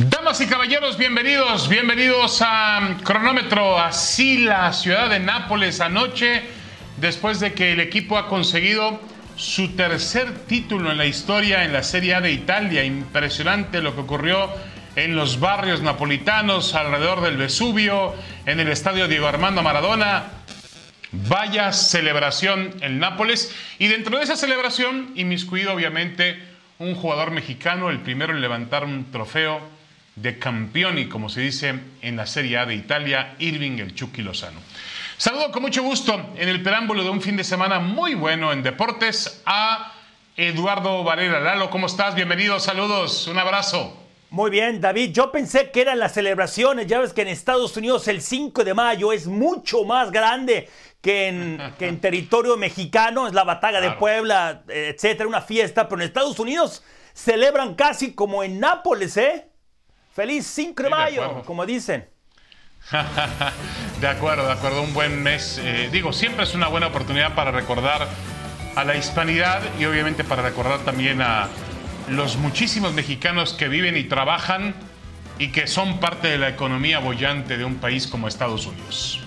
Damas y caballeros, bienvenidos, bienvenidos a Cronómetro. Así la ciudad de Nápoles anoche, después de que el equipo ha conseguido su tercer título en la historia en la Serie A de Italia. Impresionante lo que ocurrió en los barrios napolitanos, alrededor del Vesubio, en el estadio Diego Armando Maradona. Vaya celebración en Nápoles. Y dentro de esa celebración, inmiscuido obviamente un jugador mexicano, el primero en levantar un trofeo de campeón y como se dice en la Serie A de Italia, Irving el Chucky Lozano. Saludo con mucho gusto en el preámbulo de un fin de semana muy bueno en deportes a Eduardo Varela. Lalo, ¿cómo estás? Bienvenido, saludos, un abrazo. Muy bien, David. Yo pensé que eran las celebraciones. Ya ves que en Estados Unidos el 5 de mayo es mucho más grande que en, que en territorio mexicano. Es la batalla de Puebla, etcétera, una fiesta. Pero en Estados Unidos celebran casi como en Nápoles, ¿eh? Feliz 5 de mayo, como dicen. de acuerdo, de acuerdo, un buen mes. Eh, digo, siempre es una buena oportunidad para recordar a la hispanidad y obviamente para recordar también a los muchísimos mexicanos que viven y trabajan y que son parte de la economía bollante de un país como Estados Unidos.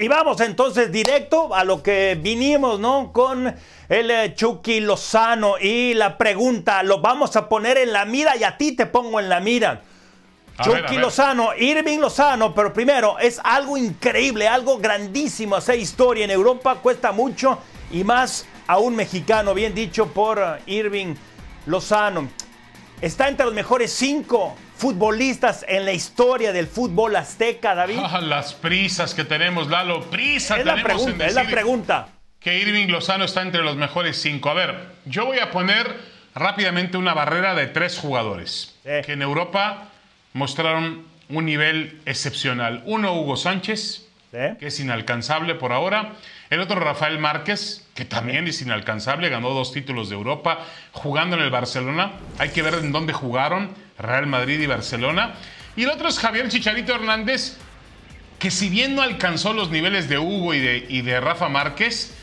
Y vamos entonces directo a lo que vinimos, ¿no? Con el eh, Chucky Lozano y la pregunta, lo vamos a poner en la mira y a ti te pongo en la mira. Chucky Lozano, Irving Lozano, pero primero es algo increíble, algo grandísimo hacer historia en Europa, cuesta mucho y más a un mexicano, bien dicho por eh, Irving Lozano. Está entre los mejores cinco futbolistas en la historia del fútbol azteca, David? Ah, las prisas que tenemos, Lalo. Prisa es tenemos la pregunta, Es la pregunta. Que Irving Lozano está entre los mejores cinco. A ver, yo voy a poner rápidamente una barrera de tres jugadores que en Europa mostraron un nivel excepcional. Uno, Hugo Sánchez, que es inalcanzable por ahora. El otro, Rafael Márquez, que también es inalcanzable, ganó dos títulos de Europa jugando en el Barcelona. Hay que ver en dónde jugaron, Real Madrid y Barcelona. Y el otro es Javier Chicharito Hernández, que si bien no alcanzó los niveles de Hugo y de, y de Rafa Márquez,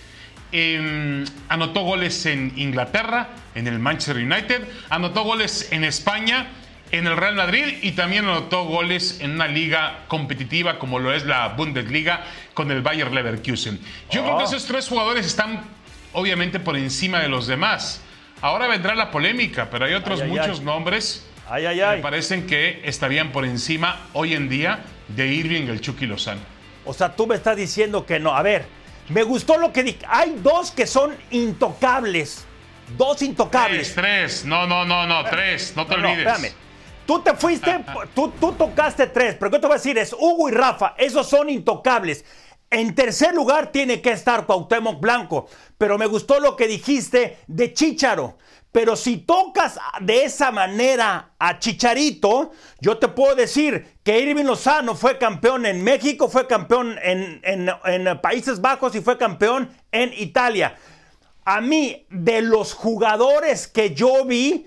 em, anotó goles en Inglaterra, en el Manchester United, anotó goles en España en el Real Madrid y también anotó goles en una liga competitiva como lo es la Bundesliga con el Bayer Leverkusen. Yo creo que oh. esos tres jugadores están obviamente por encima de los demás. Ahora vendrá la polémica, pero hay otros muchos nombres que me parecen que estarían por encima hoy en día de Irving el Chucky Lozano. O sea, tú me estás diciendo que no. A ver, me gustó lo que dije. Hay dos que son intocables. Dos intocables. Tres, tres. No, no, no, no, tres. No te olvides. espérame. Tú te fuiste, tú, tocaste tres, pero ¿qué te voy a decir? Es Hugo y Rafa, esos son intocables. En tercer lugar tiene que estar Cuauhtémoc Blanco, pero me gustó lo que dijiste de Chicharo. Pero si tocas de esa manera a Chicharito, yo te puedo decir que Irving Lozano fue campeón en México, fue campeón en, en Países Bajos y fue campeón en Italia. A mí, de los jugadores que yo vi,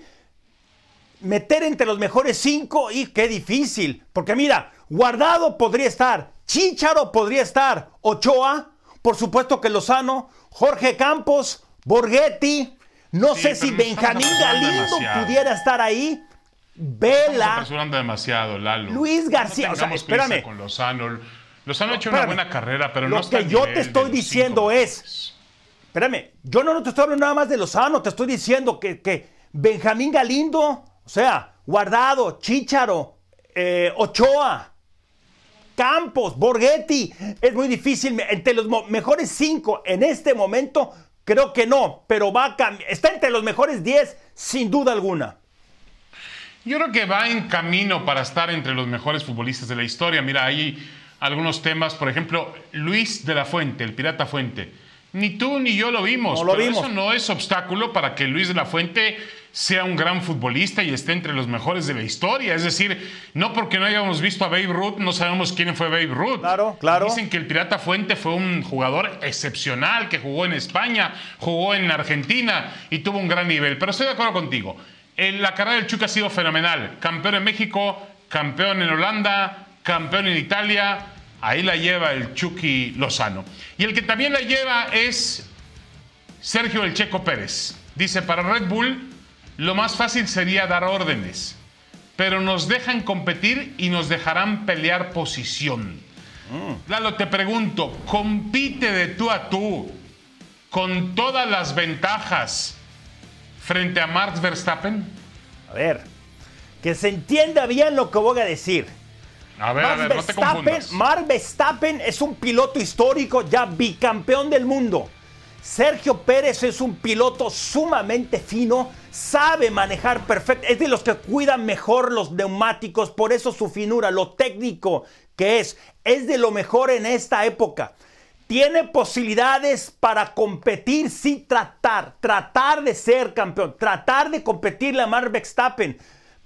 meter entre los mejores cinco y qué difícil. Porque mira, Guardado podría estar, Chicharo podría estar, Ochoa, por supuesto que Lozano, Jorge Campos, Borghetti, no sé si Benjamín Galindo pudiera estar ahí. Vela. demasiado, Lalo. Luis García, o sea, espérame. Con Lozano. Lozano ha hecho una buena carrera, pero no está Lo que yo te estoy diciendo es. Espérame, yo no, te estoy hablando nada más de Lozano, te estoy diciendo que, que Benjamín Galindo o sea, Guardado, Chicharo, eh, Ochoa, Campos, Borghetti. Es muy difícil. Entre los mejores cinco en este momento, creo que no, pero va a cambiar. Está entre los mejores diez, sin duda alguna. Yo creo que va en camino para estar entre los mejores futbolistas de la historia. Mira, hay algunos temas, por ejemplo, Luis de la Fuente, el Pirata Fuente. Ni tú ni yo lo vimos, pero eso no es obstáculo para que Luis de la Fuente sea un gran futbolista y esté entre los mejores de la historia. Es decir, no porque no hayamos visto a Babe Ruth, no sabemos quién fue Babe Ruth. Claro, claro. Dicen que el Pirata Fuente fue un jugador excepcional, que jugó en España, jugó en Argentina y tuvo un gran nivel. Pero estoy de acuerdo contigo. En la carrera del Chuca ha sido fenomenal. Campeón en México, campeón en Holanda, campeón en Italia. Ahí la lleva el Chucky Lozano. Y el que también la lleva es Sergio El Checo Pérez dice, para Red Bull lo más fácil sería dar órdenes, pero nos dejan competir y nos dejarán pelear posición. Mm. Lalo, te pregunto, compite de tú a tú con todas las ventajas frente a Max Verstappen? A ver, que se entienda bien lo que voy a decir. A ver, a ver, no te confundas. Mark Verstappen es un piloto histórico, ya bicampeón del mundo. Sergio Pérez es un piloto sumamente fino, sabe manejar perfecto, es de los que cuidan mejor los neumáticos, por eso su finura, lo técnico que es, es de lo mejor en esta época. Tiene posibilidades para competir, sí, tratar, tratar de ser campeón, tratar de competirle a Mark Verstappen.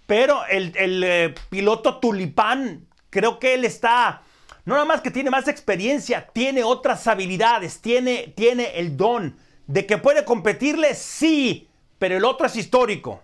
Pero el, eh, piloto tulipán, creo que él está, no nada más que tiene más experiencia, tiene otras habilidades, tiene, tiene el don de que puede competirle, sí, pero el otro es histórico.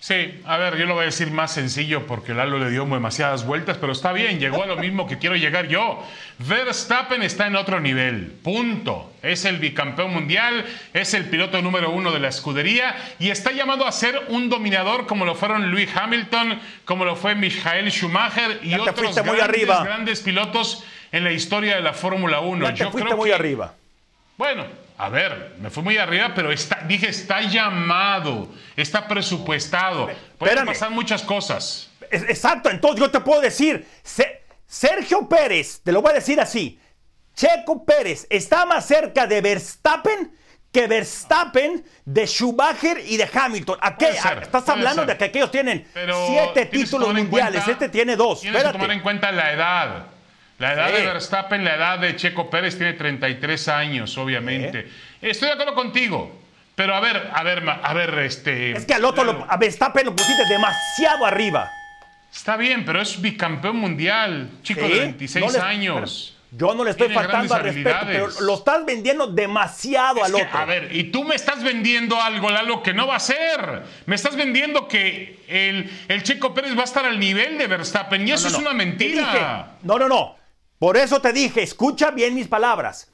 Sí, a ver, yo lo voy a decir más sencillo porque Lalo le dio demasiadas vueltas, pero está bien, llegó a lo mismo que quiero llegar yo. Verstappen está en otro nivel, punto. Es el bicampeón mundial, es el piloto número uno de la escudería y está llamado a ser un dominador como lo fueron Lewis Hamilton, como lo fue Michael Schumacher y otros grandes, grandes, pilotos en la historia de la Fórmula 1. yo creo muy arriba. Bueno, a ver, me fui muy arriba, pero está, dije, está llamado, está presupuestado. Pueden pasar muchas cosas. Exacto, entonces yo te puedo decir, Sergio Pérez, te lo voy a decir así, Checo Pérez está más cerca de Verstappen que Verstappen de Schumacher y de Hamilton. estás hablando de que aquellos tienen siete títulos mundiales, este tiene dos. Tienes que tomar en cuenta la edad. La edad de Verstappen, la edad de Checo Pérez tiene 33 años, obviamente. Estoy de acuerdo contigo. Pero a ver, a ver, a ver, este. Es que al otro, a Verstappen lo pusiste demasiado arriba. Está bien, pero es bicampeón mundial, chico de 26 años. Yo no le estoy faltando al respeto, pero lo estás vendiendo demasiado al otro. A ver, y tú me estás vendiendo algo, Lalo, que no va a ser. Me estás vendiendo que el, el Checo Pérez va a estar al nivel de Verstappen, y eso es una mentira. no, no, no. Por eso te dije, escucha bien mis palabras.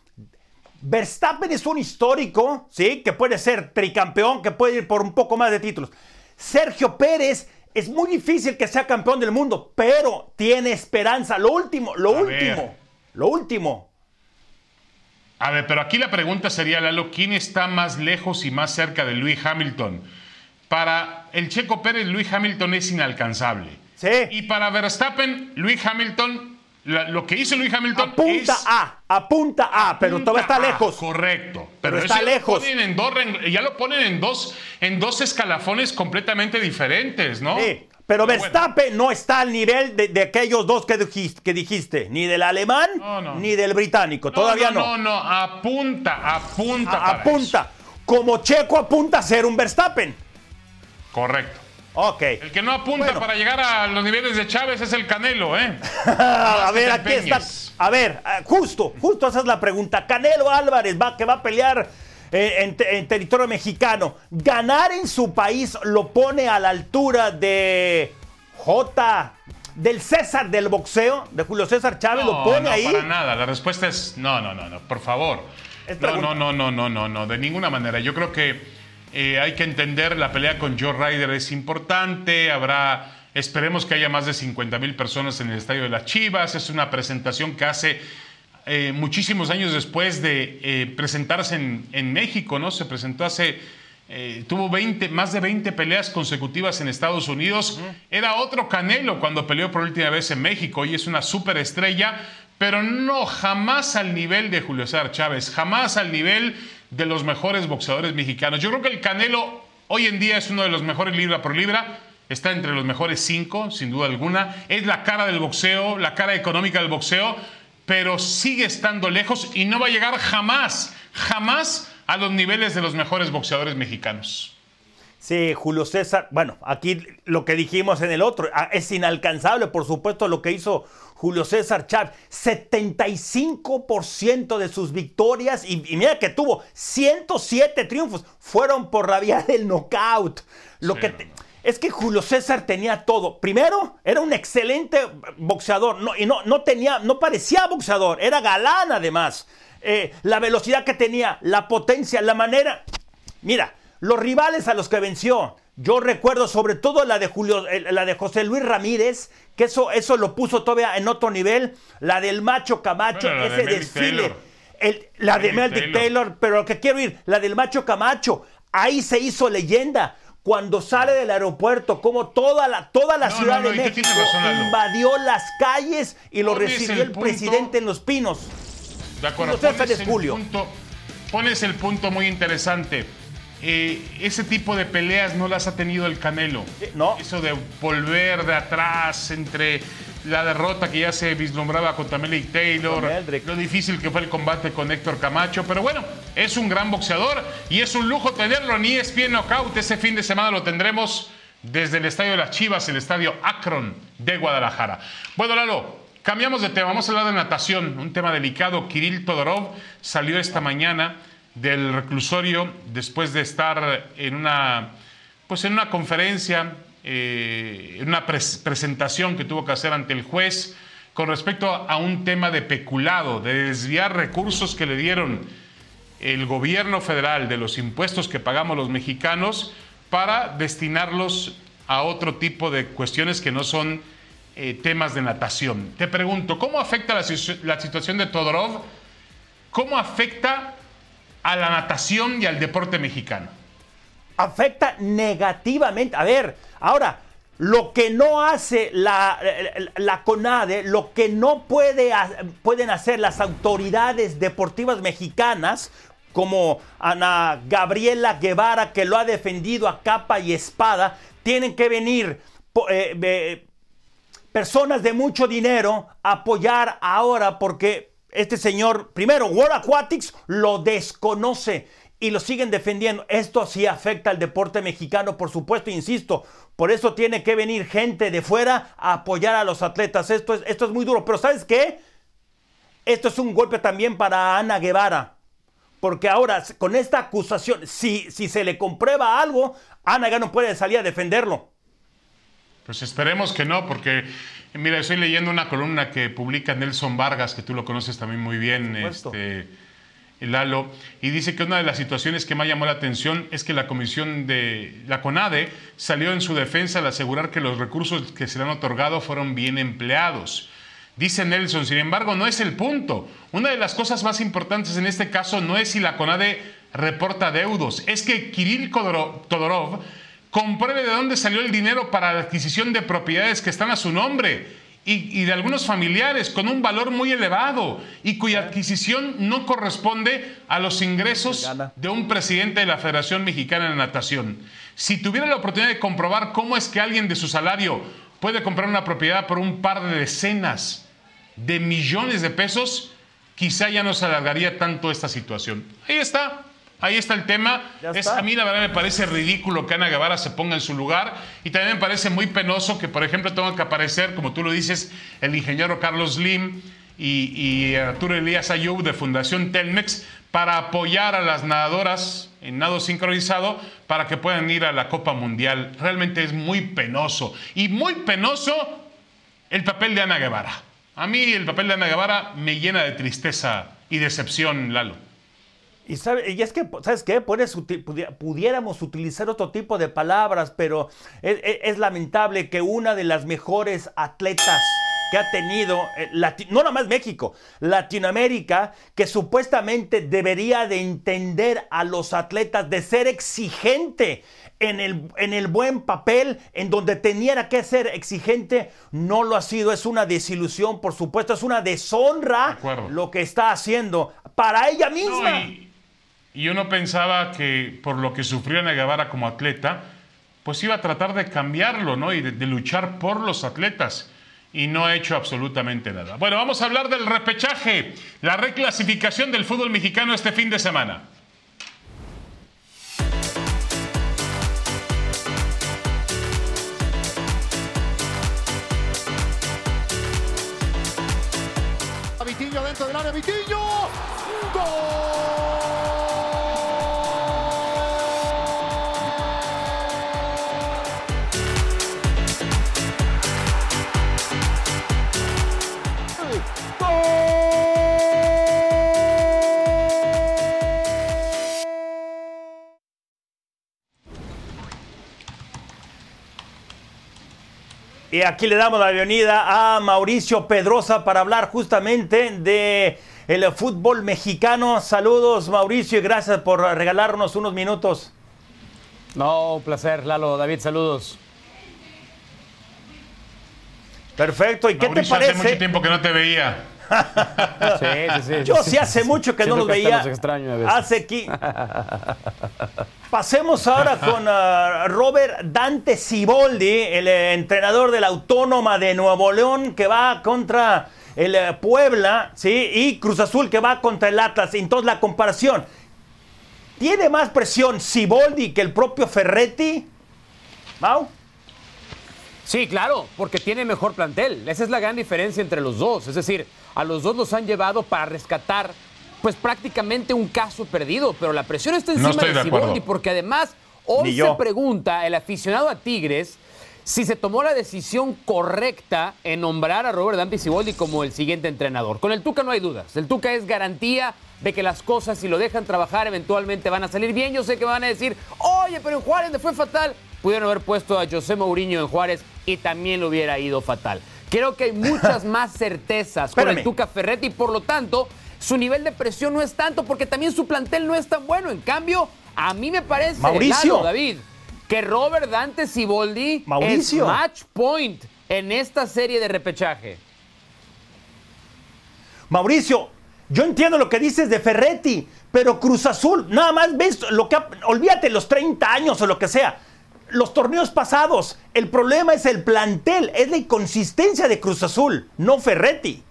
Verstappen es un histórico, ¿sí? Que puede ser tricampeón, que puede ir por un poco más de títulos. Sergio Pérez es muy difícil que sea campeón del mundo, pero tiene esperanza. Lo último, lo último, lo último. A ver, pero aquí la pregunta sería, Lalo, ¿quién está más lejos y más cerca de Luis Hamilton? Para el Checo Pérez, Luis Hamilton es inalcanzable. Sí. Y para Verstappen, Luis Hamilton lo que hizo Luis Hamilton apunta a, apunta a, pero todavía está lejos. correcto, pero, está lejos. ya lo ponen en dos, en dos escalafones completamente diferentes, ¿no? Sí, pero, Verstappen no está al nivel de, aquellos dos que dijiste, que dijiste, ni del alemán ni del británico, todavía no. No, no, apunta, apunta. apunta, como Checo apunta a ser un Verstappen. Correcto. Ok. El que no apunta para llegar a los niveles de Chávez es el Canelo, ¿eh? a ver, aquí está. A ver, ah, justo, justo esa es la pregunta. Canelo Álvarez va, que va a pelear eh, en, territorio mexicano. Ganar en su país lo pone a la altura de J. Del César del boxeo, de Julio César Chávez, lo pone ahí. No, para nada. La respuesta es no, no, no, no, por favor. No, no, no, no, no, no, no, de ninguna manera. Yo creo que eh, hay que entender, la pelea con Joe Ryder es importante, habrá, esperemos que haya más de 50 mil personas en el Estadio de las Chivas, es una presentación que hace eh, muchísimos años después de eh, presentarse en, México, ¿no? Se presentó hace, tuvo 20, más de 20 peleas consecutivas en Estados Unidos, era otro Canelo cuando peleó por última vez en México y es una superestrella, pero no jamás al nivel de Julio César Chávez, jamás al nivel de los mejores boxeadores mexicanos. Yo creo que el Canelo hoy en día es uno de los mejores libra por libra. Está entre los mejores cinco, sin duda alguna. Es la cara del boxeo, la cara económica del boxeo, pero sigue estando lejos y no va a llegar jamás, jamás a los niveles de los mejores boxeadores mexicanos. Sí, Julio César, bueno, aquí lo que dijimos en el otro, ah, es inalcanzable, por supuesto, lo que hizo Julio César Chávez. 75% de sus victorias, y, mira que tuvo 107 triunfos, fueron por la vía del knockout. Lo que es que Julio César tenía todo. Primero, era un excelente boxeador, no, y no, no tenía, no parecía boxeador, era galán además. eh, la velocidad que tenía, la potencia, la manera. Mira, los rivales a los que venció, yo recuerdo sobre todo la de Julio, eh, la de José Luis Ramírez, que eso, eso lo puso todavía en otro nivel, la del macho Camacho, ese desfile. la de Meldick Taylor. pero lo que quiero ir, la del macho Camacho, ahí se hizo leyenda. Cuando sale del aeropuerto, como toda la, toda la Ciudad de México invadió las calles y lo recibió el, presidente en Los Pinos. De acuerdo, pones el, punto, pones el punto muy interesante. Eh, ese tipo de peleas no las ha tenido el Canelo. No. Eso de volver de atrás entre la derrota que ya se vislumbraba contra Melik Taylor, lo difícil que fue el combate con Héctor Camacho, pero bueno, es un gran boxeador y es un lujo tenerlo en ESPN Knockout. Ese fin de semana lo tendremos desde el Estadio de las Chivas, el Estadio Akron de Guadalajara. Bueno, Lalo, cambiamos de tema, vamos a hablar de natación, un tema delicado. Kirill Todorov salió esta mañana del reclusorio después de estar en una, pues en una conferencia eh, una presentación que tuvo que hacer ante el juez con respecto a un tema de peculado, de desviar recursos que le dieron el gobierno federal de los impuestos que pagamos los mexicanos para destinarlos a otro tipo de cuestiones que no son eh, temas de natación. Te pregunto, ¿cómo afecta la, la situación de Todorov? ¿Cómo afecta a la natación y al deporte mexicano? Afecta negativamente. A ver, Ahora, lo que no hace la, la, CONADE, lo que no puede, pueden hacer las autoridades deportivas mexicanas, como Ana Gabriela Guevara, que lo ha defendido a capa y espada, tienen que venir eh, personas de mucho dinero a apoyar ahora porque este señor, primero, World Aquatics lo desconoce y lo siguen defendiendo. Esto sí afecta al deporte mexicano, por supuesto, insisto. Por eso tiene que venir gente de fuera a apoyar a los atletas. Esto es, esto es muy duro. Pero ¿sabes qué? Esto es un golpe también para Ana Guevara. Porque ahora, con esta acusación, si, si se le comprueba algo, Ana ya no puede salir a defenderlo. Pues esperemos que no, porque mira, estoy leyendo una columna que publica Nelson Vargas, que tú lo conoces también muy bien. Este, Lalo, y dice que una de las situaciones que más llamó la atención es que la comisión de la CONADE salió en su defensa al asegurar que los recursos que se le han otorgado fueron bien empleados. Dice Nelson, sin embargo, no es el punto. Una de las cosas más importantes en este caso no es si la CONADE reporta deudos, es que Kirill Todorov compruebe de dónde salió el dinero para la adquisición de propiedades que están a su nombre y, de algunos familiares con un valor muy elevado y cuya adquisición no corresponde a los ingresos de un presidente de la Federación Mexicana de Natación. Si tuviera la oportunidad de comprobar cómo es que alguien de su salario puede comprar una propiedad por un par de decenas de millones de pesos, quizá ya no se alargaría tanto esta situación. Ahí está. Ahí está el tema. a mí la verdad me parece ridículo que Ana Guevara se ponga en su lugar y también me parece muy penoso que, por ejemplo, tenga que aparecer, como tú lo dices, el ingeniero Carlos Lim y, Arturo Elías Ayub de Fundación Telmex para apoyar a las nadadoras en nado sincronizado para que puedan ir a la Copa Mundial. Realmente es muy penoso y muy penoso el papel de Ana Guevara. A mí el papel de Ana Guevara me llena de tristeza y decepción, Lalo. Y, sabe, y es que, ¿sabes qué? pudiéramos utilizar otro tipo de palabras, pero es, lamentable que una de las mejores atletas que ha tenido, eh, no nada más México, Latinoamérica, que supuestamente debería de entender a los atletas, de ser exigente en el, en el buen papel, en donde tenía que ser exigente, no lo ha sido. Es una desilusión, por supuesto, es una deshonra lo que está haciendo para ella misma. Y uno pensaba que por lo que sufrió Ana Guevara como atleta, pues iba a tratar de cambiarlo, ¿no? Y de, luchar por los atletas. Y no ha hecho absolutamente nada. Bueno, vamos a hablar del repechaje, la reclasificación del fútbol mexicano este fin de semana. Vitillo dentro del área, Vitillo. ¡Gol! Y aquí le damos la bienvenida a Mauricio Pedrosa para hablar justamente de el fútbol mexicano. Saludos Mauricio y gracias por regalarnos unos minutos. No, un placer, Lalo. David, saludos. Perfecto. ¿Y qué te parece? Hace mucho tiempo que no te veía. Sí, sí, sí. Yo sí hace mucho que no los veía. Hace aquí. Pasemos ahora con uh, Robert Dante Siboldi, el eh, entrenador de la Autónoma de Nuevo León, que va contra el eh, Puebla, ¿sí? Y Cruz Azul, que va contra el Atlas. Entonces, la comparación. ¿Tiene más presión Siboldi que el propio Ferretti? ¿Mau? Sí, claro, porque tiene mejor plantel. Esa es la gran diferencia entre los dos. Es decir, a los dos los han llevado para rescatar, pues prácticamente un caso perdido. Pero la presión está encima de, Siboldi, porque además hoy se pregunta el aficionado a Tigres si se tomó la decisión correcta en nombrar a Robert Dante Siboldi como el siguiente entrenador. Con el Tuca no hay dudas. El Tuca es garantía de que las cosas, si lo dejan trabajar, eventualmente van a salir bien. Yo sé que van a decir, oye, pero en Juárez le fue fatal pudieron haber puesto a José Mourinho en Juárez y también le hubiera ido fatal. Creo que hay muchas más certezas con el Tuca Ferretti y por lo tanto su nivel de presión no es tanto porque también su plantel no es tan bueno. En cambio, a mí me parece, Mauricio. David, que Robert Dante Siboldi Mauricio. es match point en esta serie de repechaje. Mauricio, yo entiendo lo que dices de Ferretti, pero Cruz Azul, nada más ves lo que olvídate los 30 años o lo que sea los torneos pasados. El problema es el plantel, es la inconsistencia de Cruz Azul, no Ferretti.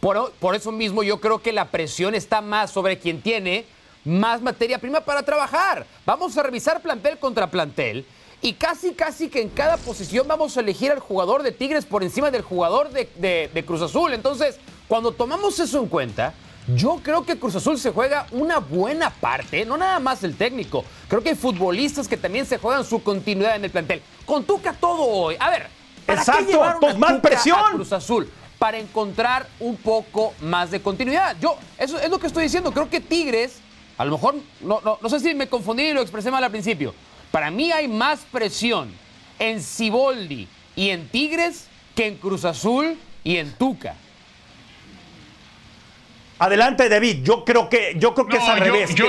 Por, eso mismo yo creo que la presión está más sobre quien tiene más materia prima para trabajar. Vamos a revisar plantel contra plantel y casi, casi que en cada posición vamos a elegir al jugador de Tigres por encima del jugador de Cruz Azul. Entonces, cuando tomamos eso en cuenta, yo creo que Cruz Azul se juega una buena parte, no nada más el técnico. Creo que hay futbolistas que también se juegan su continuidad en el plantel. Con Tuca todo hoy. A ver, ¿para Exacto, más presión. Cruz Azul? Para encontrar un poco más de continuidad. Yo, eso es lo que estoy diciendo. Creo que Tigres, a lo mejor, no, no, no sé si me confundí y lo expresé mal al principio. Para mí hay más presión en Ciboldi y en Tigres que en Cruz Azul y en Tuca. Adelante, David. Yo creo que, yo creo que es al revés. Yo,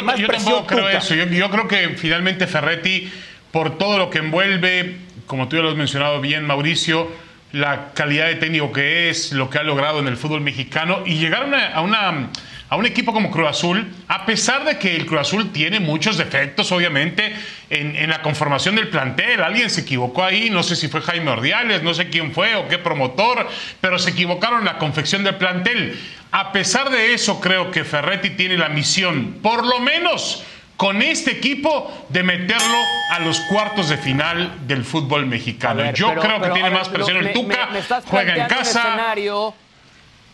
creo eso. Yo, creo que finalmente Ferretti, por todo lo que envuelve, como tú ya lo has mencionado bien, Mauricio, la calidad de técnico que es, lo que ha logrado en el fútbol mexicano y llegar a una a un equipo como Cruz Azul, a pesar de que el Cruz Azul tiene muchos defectos, obviamente, en, la conformación del plantel. Alguien se equivocó ahí, no sé si fue Jaime Ordiales, no sé quién fue o qué promotor, pero se equivocaron en la confección del plantel. A pesar de eso, creo que Ferretti tiene la misión, por lo menos con este equipo de meterlo a los cuartos de final del fútbol mexicano. Yo creo que tiene más presión el Tuca, juega en casa.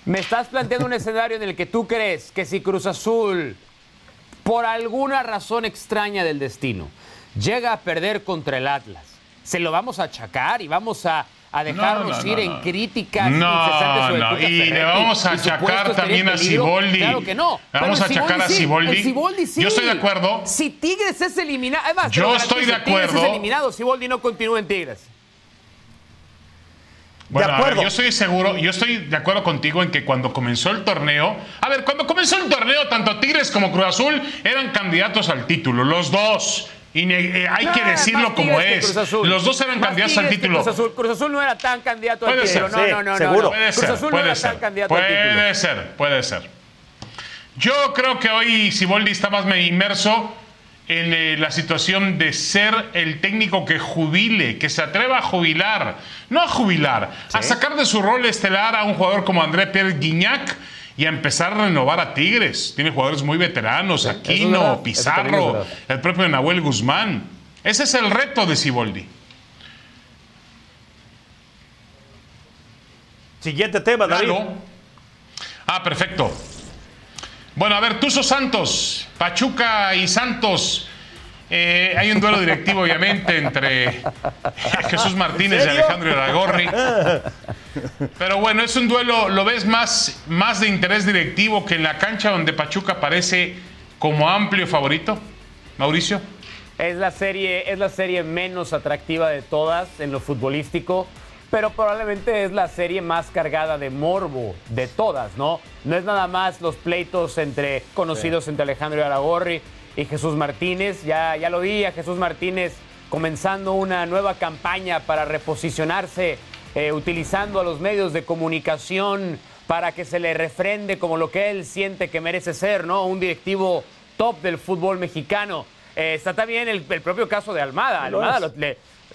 Me estás planteando un escenario en el que tú crees que si Cruz Azul, por alguna razón extraña del destino, llega a perder contra el Atlas, se lo vamos a achacar y vamos a, dejarnos ir en críticas no, no. Y le vamos a achacar también a Siboldi. Claro que no. Le vamos a achacar a Siboldi. Sí. Yo estoy de acuerdo. Si Tigres es eliminado, además, yo estoy de acuerdo. Si Tigres es eliminado, Siboldi no continúa en Tigres. Bueno, yo estoy seguro, yo estoy de acuerdo contigo en que cuando comenzó el torneo, a ver, cuando comenzó el torneo, tanto Tigres como Cruz Azul eran candidatos al título, los dos. Y eh, hay que decirlo como es. Los dos eran candidatos al título. Cruz Azul, no era tan candidato al título. no, no, no, seguro. Puede Cruz Azul no era tan candidato al título. Puede ser, puede ser. Yo creo que hoy Siboldi está más inmerso en eh, la situación de ser el técnico que jubile, que se atreva a jubilar, no a jubilar, a sacar de su rol estelar a un jugador como André Pierre Guignac y a empezar a renovar a Tigres. Tiene jugadores muy veteranos, Aquino, Pizarro, el propio Nahuel Guzmán. Ese es el reto de Siboldi. Siguiente tema, David. Ah, perfecto. Bueno, a ver, Tuzo Santos, Pachuca y Santos. Eh, hay un duelo directivo, obviamente, entre Jesús Martínez y Alejandro Iragorri. Pero bueno, es un duelo, ¿lo ves más, más de interés directivo que en la cancha donde Pachuca parece como amplio favorito? Mauricio. Es la serie, es la serie menos atractiva de todas en lo futbolístico, pero probablemente es la serie más cargada de morbo de todas, ¿no? No es nada más los pleitos entre conocidos entre Alejandro Aragorri y Jesús Martínez. Ya, ya lo vi a Jesús Martínez comenzando una nueva campaña para reposicionarse, eh, utilizando a los medios de comunicación para que se le refrende como lo que él siente que merece ser, ¿no? Un directivo top del fútbol mexicano. Eh, está también el, propio caso de Almada. Almada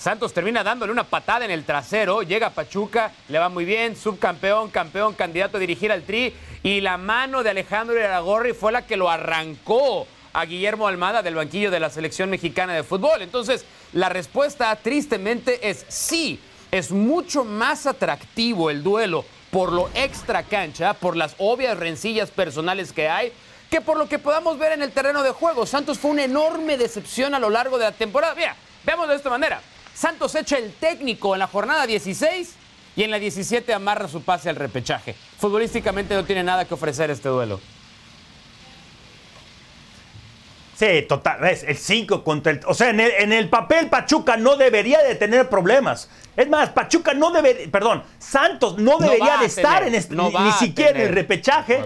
Santos termina dándole una patada en el trasero, llega Pachuca, le va muy bien, subcampeón, campeón, candidato a dirigir al Tri, y la mano de Alejandro Iragorri fue la que lo arrancó a Guillermo Almada del banquillo de la selección mexicana de fútbol. Entonces, la respuesta tristemente es sí, es mucho más atractivo el duelo por lo extra cancha, por las obvias rencillas personales que hay, que por lo que podamos ver en el terreno de juego. Santos fue una enorme decepción a lo largo de la temporada. Mira, veamos de esta manera. Santos echa el técnico en la jornada 16 y en la 17 amarra su pase al repechaje. Futbolísticamente no tiene nada que ofrecer este duelo. Sí, total, es el 5 contra el... O sea, en el, papel Pachuca no debería de tener problemas. Es más, Pachuca no debería, perdón, Santos no debería de estar en este, ni, siquiera en el repechaje.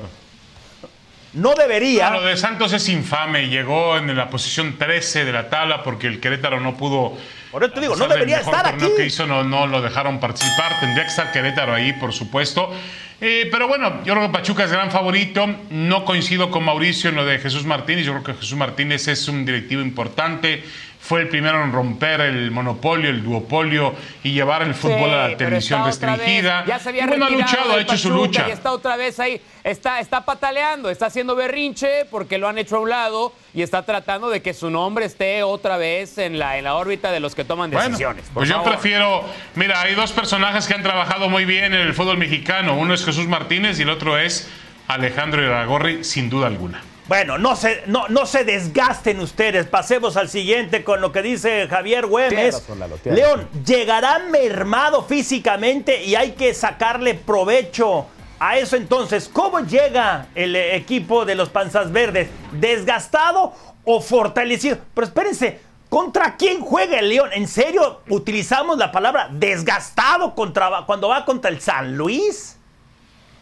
No debería. lo de Santos es infame. Llegó en la posición 13 de la tabla porque el Querétaro no pudo. Por eso te digo, no debería estar aquí. que hizo no, no lo dejaron participar. Tendría que estar Querétaro ahí, por supuesto. Eh, pero bueno, yo creo que Pachuca es gran favorito. No coincido con Mauricio en lo de Jesús Martínez. Yo creo que Jesús Martínez es un directivo importante fue el primero en romper el monopolio, el duopolio y llevar el fútbol a la televisión restringida. Ya se había bueno, ha luchado, ha hecho su lucha. Y está otra vez ahí, está, está pataleando, está haciendo berrinche porque lo han hecho a un lado y está tratando de que su nombre esté otra vez en la, en la órbita de los que toman decisiones. pues yo prefiero, mira, hay dos personajes que han trabajado muy bien en el fútbol mexicano. Uno es Jesús Martínez y el otro es Alejandro Iragorri, sin duda alguna. Bueno, no se, no, no se desgasten ustedes. Pasemos al siguiente con lo que dice Javier Güemes. León, llegará mermado físicamente y hay que sacarle provecho a eso entonces. ¿Cómo llega el equipo de los Panzas Verdes? ¿Desgastado o fortalecido? Pero espérense, ¿contra quién juega el León? ¿En serio utilizamos la palabra desgastado contra, cuando va contra el San Luis?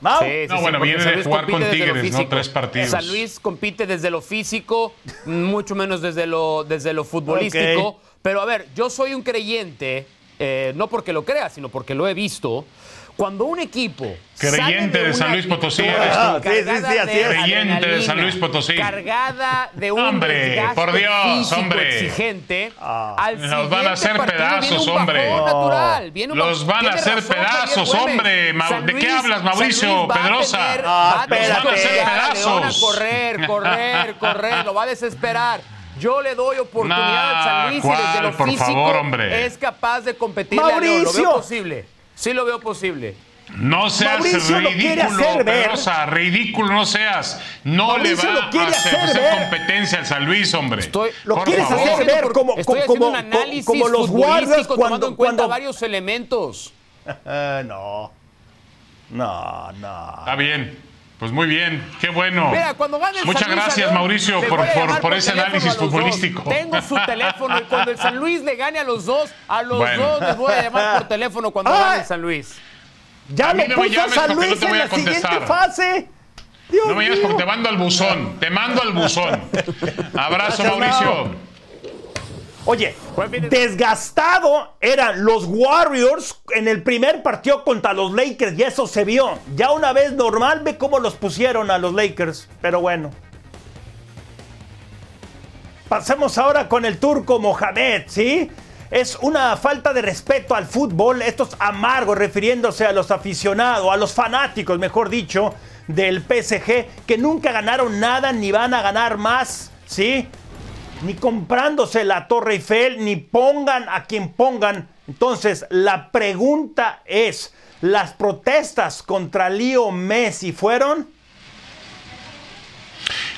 No, bueno, viene de jugar con Tigres, ¿no? Tres partidos. San Luis compite desde lo físico, mucho menos desde lo, desde lo futbolístico. Pero a ver, yo soy un creyente, eh, no porque lo crea, sino porque lo he visto. Cuando un equipo. Creyente de, San Luis Potosí. Ah, sí, sí, sí, así es. Creyente de San Luis Potosí. Cargada de un hombre, por Dios, hombre. exigente. Ah. Al Los van a hacer pedazos, hombre. Natural, Los van a hacer pedazos, hombre. ¿De qué hablas, Mauricio Pedrosa? Ah, Los van a hacer pedazos. a correr, correr, correr. Lo va a desesperar. Yo le doy oportunidad a San Luis y desde lo físico es capaz de competir. Mauricio. Lo veo posible. Sí lo veo posible. No seas ridículo, Pedrosa, ridículo no seas. No le va a hacer, competencia al San Luis, hombre. lo quieres hacer ver como, como, un análisis como los guardias cuando, en cuenta varios elementos. no. No, no. Está bien. Pues muy bien, qué bueno. Muchas gracias, Mauricio, por, por, ese análisis futbolístico. Tengo su teléfono y cuando el San Luis le gane a los dos, a los dos les voy a llamar por teléfono cuando gane el San Luis. Ya lo puso San Luis en la siguiente fase. no me llames porque te mando al buzón. Te mando al buzón. Abrazo, Mauricio. Oye, desgastado eran los Warriors en el primer partido contra los Lakers y eso se vio. Ya una vez normal ve cómo los pusieron a los Lakers, pero bueno. Pasemos ahora con el turco Mohamed, ¿sí? Es una falta de respeto al fútbol, estos amargos refiriéndose a los aficionados, a los fanáticos, mejor dicho, del PSG, que nunca ganaron nada ni van a ganar más, ¿sí? Ni comprándose la Torre Eiffel, ni pongan a quien pongan. Entonces, la pregunta es, ¿las protestas contra Leo Messi fueron?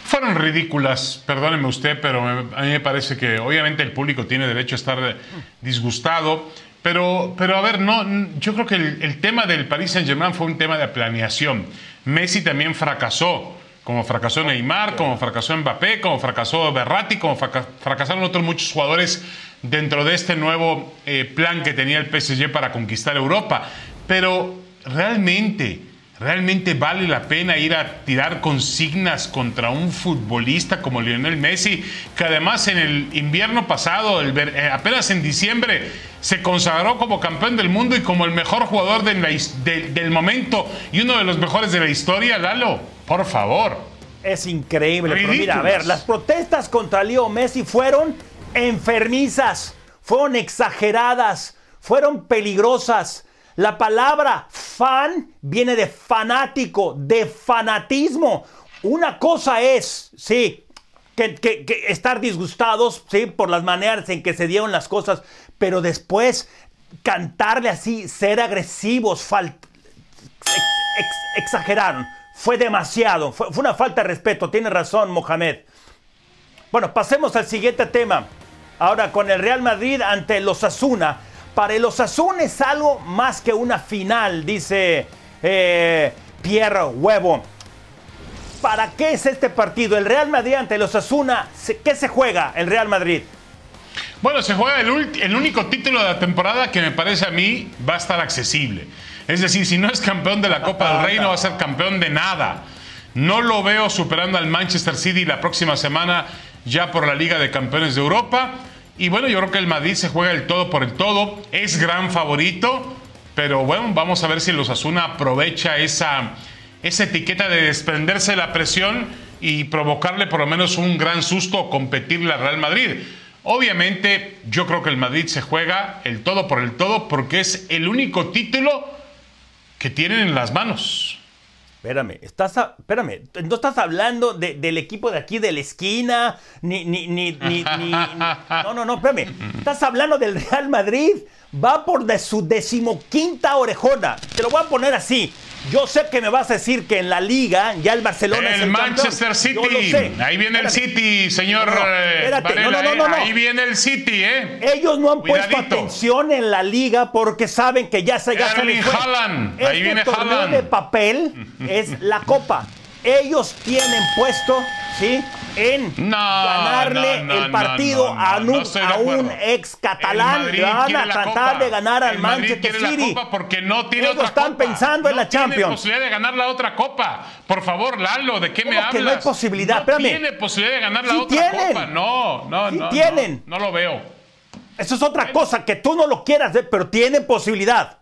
Fueron ridículas, perdóneme usted, pero a mí me parece que obviamente el público tiene derecho a estar disgustado. Pero, pero a ver, no, yo creo que el, el tema del Paris Saint-Germain fue un tema de planeación. Messi también fracasó como fracasó Neymar, como fracasó Mbappé, como fracasó Berratti, como fracasaron otros muchos jugadores dentro de este nuevo eh, plan que tenía el PSG para conquistar Europa. Pero realmente, realmente vale la pena ir a tirar consignas contra un futbolista como Lionel Messi, que además en el invierno pasado, eh, apenas en diciembre, se consagró como campeón del mundo y como el mejor jugador del momento y uno de los mejores de la historia, Lalo. Por favor. Es increíble. Pero mira, a ver, las protestas contra Leo Messi fueron enfermizas, fueron exageradas, fueron peligrosas. La palabra fan viene de fanático, de fanatismo. Una cosa es, sí, que, estar disgustados, sí, por las maneras en que se dieron las cosas, pero después cantarle así, ser agresivos, exageraron. Fue demasiado, fue, una falta de respeto, tiene razón Mohamed. Bueno, pasemos al siguiente tema. Ahora con el Real Madrid ante los Asuna. Para el Osasuna es algo más que una final, dice eh, Pierre Huevo. ¿Para qué es este partido? El Real Madrid ante los Asuna, ¿qué se juega el Real Madrid? Bueno, se juega el único título de la temporada que me parece a mí va a estar accesible. Es decir, si no es campeón de la Copa del Rey, no va a ser campeón de nada. No lo veo superando al Manchester City la próxima semana ya por la Liga de Campeones de Europa. Y bueno, yo creo que el Madrid se juega el todo por el todo. Es gran favorito. Pero bueno, vamos a ver si los Asuna aprovecha esa, esa etiqueta de desprenderse de la presión y provocarle por lo menos un gran susto o competirle al Real Madrid. Obviamente, yo creo que el Madrid se juega el todo por el todo porque es el único título que tienen en las manos. Espérame, estás espérame, no estás hablando del equipo de aquí de la esquina, ni, ni, ni, ni, no, no, no, espérame, estás hablando del Real Madrid, va por de su decimoquinta orejona, te lo voy a poner así, yo sé que me vas a decir que en la liga ya el Barcelona el es el Manchester City. Ahí viene el City, señor. No, espérate, no, no, no, Ahí viene el City, ¿eh? Ellos no han puesto atención en la liga porque saben que ya se ya Erling Haaland. Ahí este viene torneo de papel es la Copa. Ellos tienen puesto, ¿sí? en ganarle el partido a, un, ex catalán. van a tratar de ganar al Manchester City. porque no tiene Ellos están pensando en la Champions. Posibilidad de ganar la otra copa. Por favor, Lalo, ¿de qué me hablas? que no hay posibilidad? No tiene posibilidad de ganar la otra copa. No, no, no. tienen. No, lo veo. Eso es otra cosa, que tú no lo quieras ver, pero tienen posibilidad.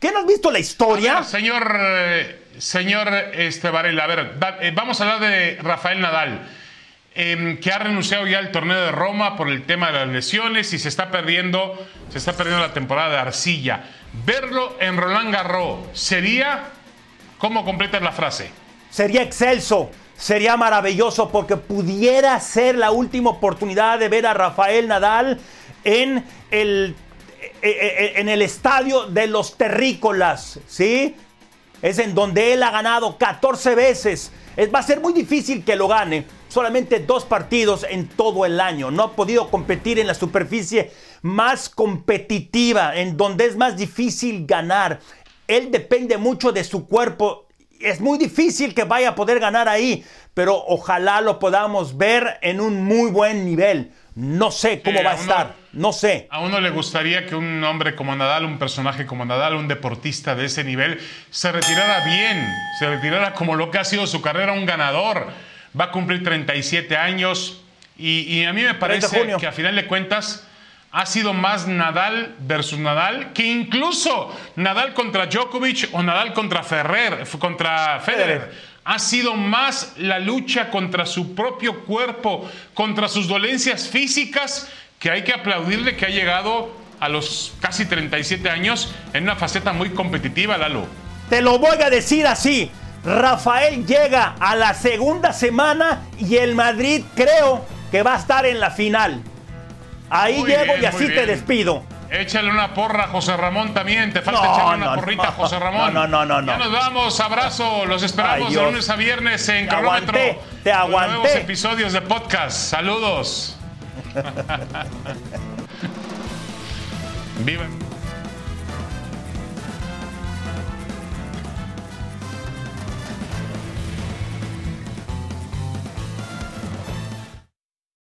¿Qué no has visto la historia? señor, eh, señor este, Varela, a ver, eh, vamos a hablar de Rafael Nadal. Em, que ha renunciado ya al torneo de Roma por el tema de las lesiones y se está perdiendo, se está perdiendo la temporada de Arcilla. Verlo en Roland Garros sería, ¿cómo completas la frase? Sería excelso, sería maravilloso porque pudiera ser la última oportunidad de ver a Rafael Nadal en el, en el estadio de los terrícolas, ¿sí? Es en donde él ha ganado 14 veces. Es, va a ser muy difícil que lo gane solamente dos partidos en todo el año. No ha podido competir en la superficie más competitiva, en donde es más difícil ganar. Él depende mucho de su cuerpo. Es muy difícil que vaya a poder ganar ahí, pero ojalá lo podamos ver en un muy buen nivel. No sé cómo va a estar, no sé. A uno le gustaría que un hombre como Nadal, un personaje como Nadal, un deportista de ese nivel, se retirara bien, se retirara como lo que ha sido su carrera, un ganador va a cumplir 37 años y, a mí me parece que a final de cuentas ha sido más Nadal versus Nadal que incluso Nadal contra Djokovic o Nadal contra Ferrer, contra Federer. Ha sido más la lucha contra su propio cuerpo, contra sus dolencias físicas, que hay que aplaudirle que ha llegado a los casi 37 años en una faceta muy competitiva, Lalo. Te lo voy a decir así. Rafael llega a la segunda semana y el Madrid creo que va a estar en la final. Ahí llego y así te despido. Échale una porra a José Ramón también. Te falta echarle una porrita a José Ramón. No, no, no, no. Ya nos vamos. Abrazo. Los esperamos de lunes a viernes en te Aguanté, te aguanté. Nuevos episodios de podcast. Saludos. Viva.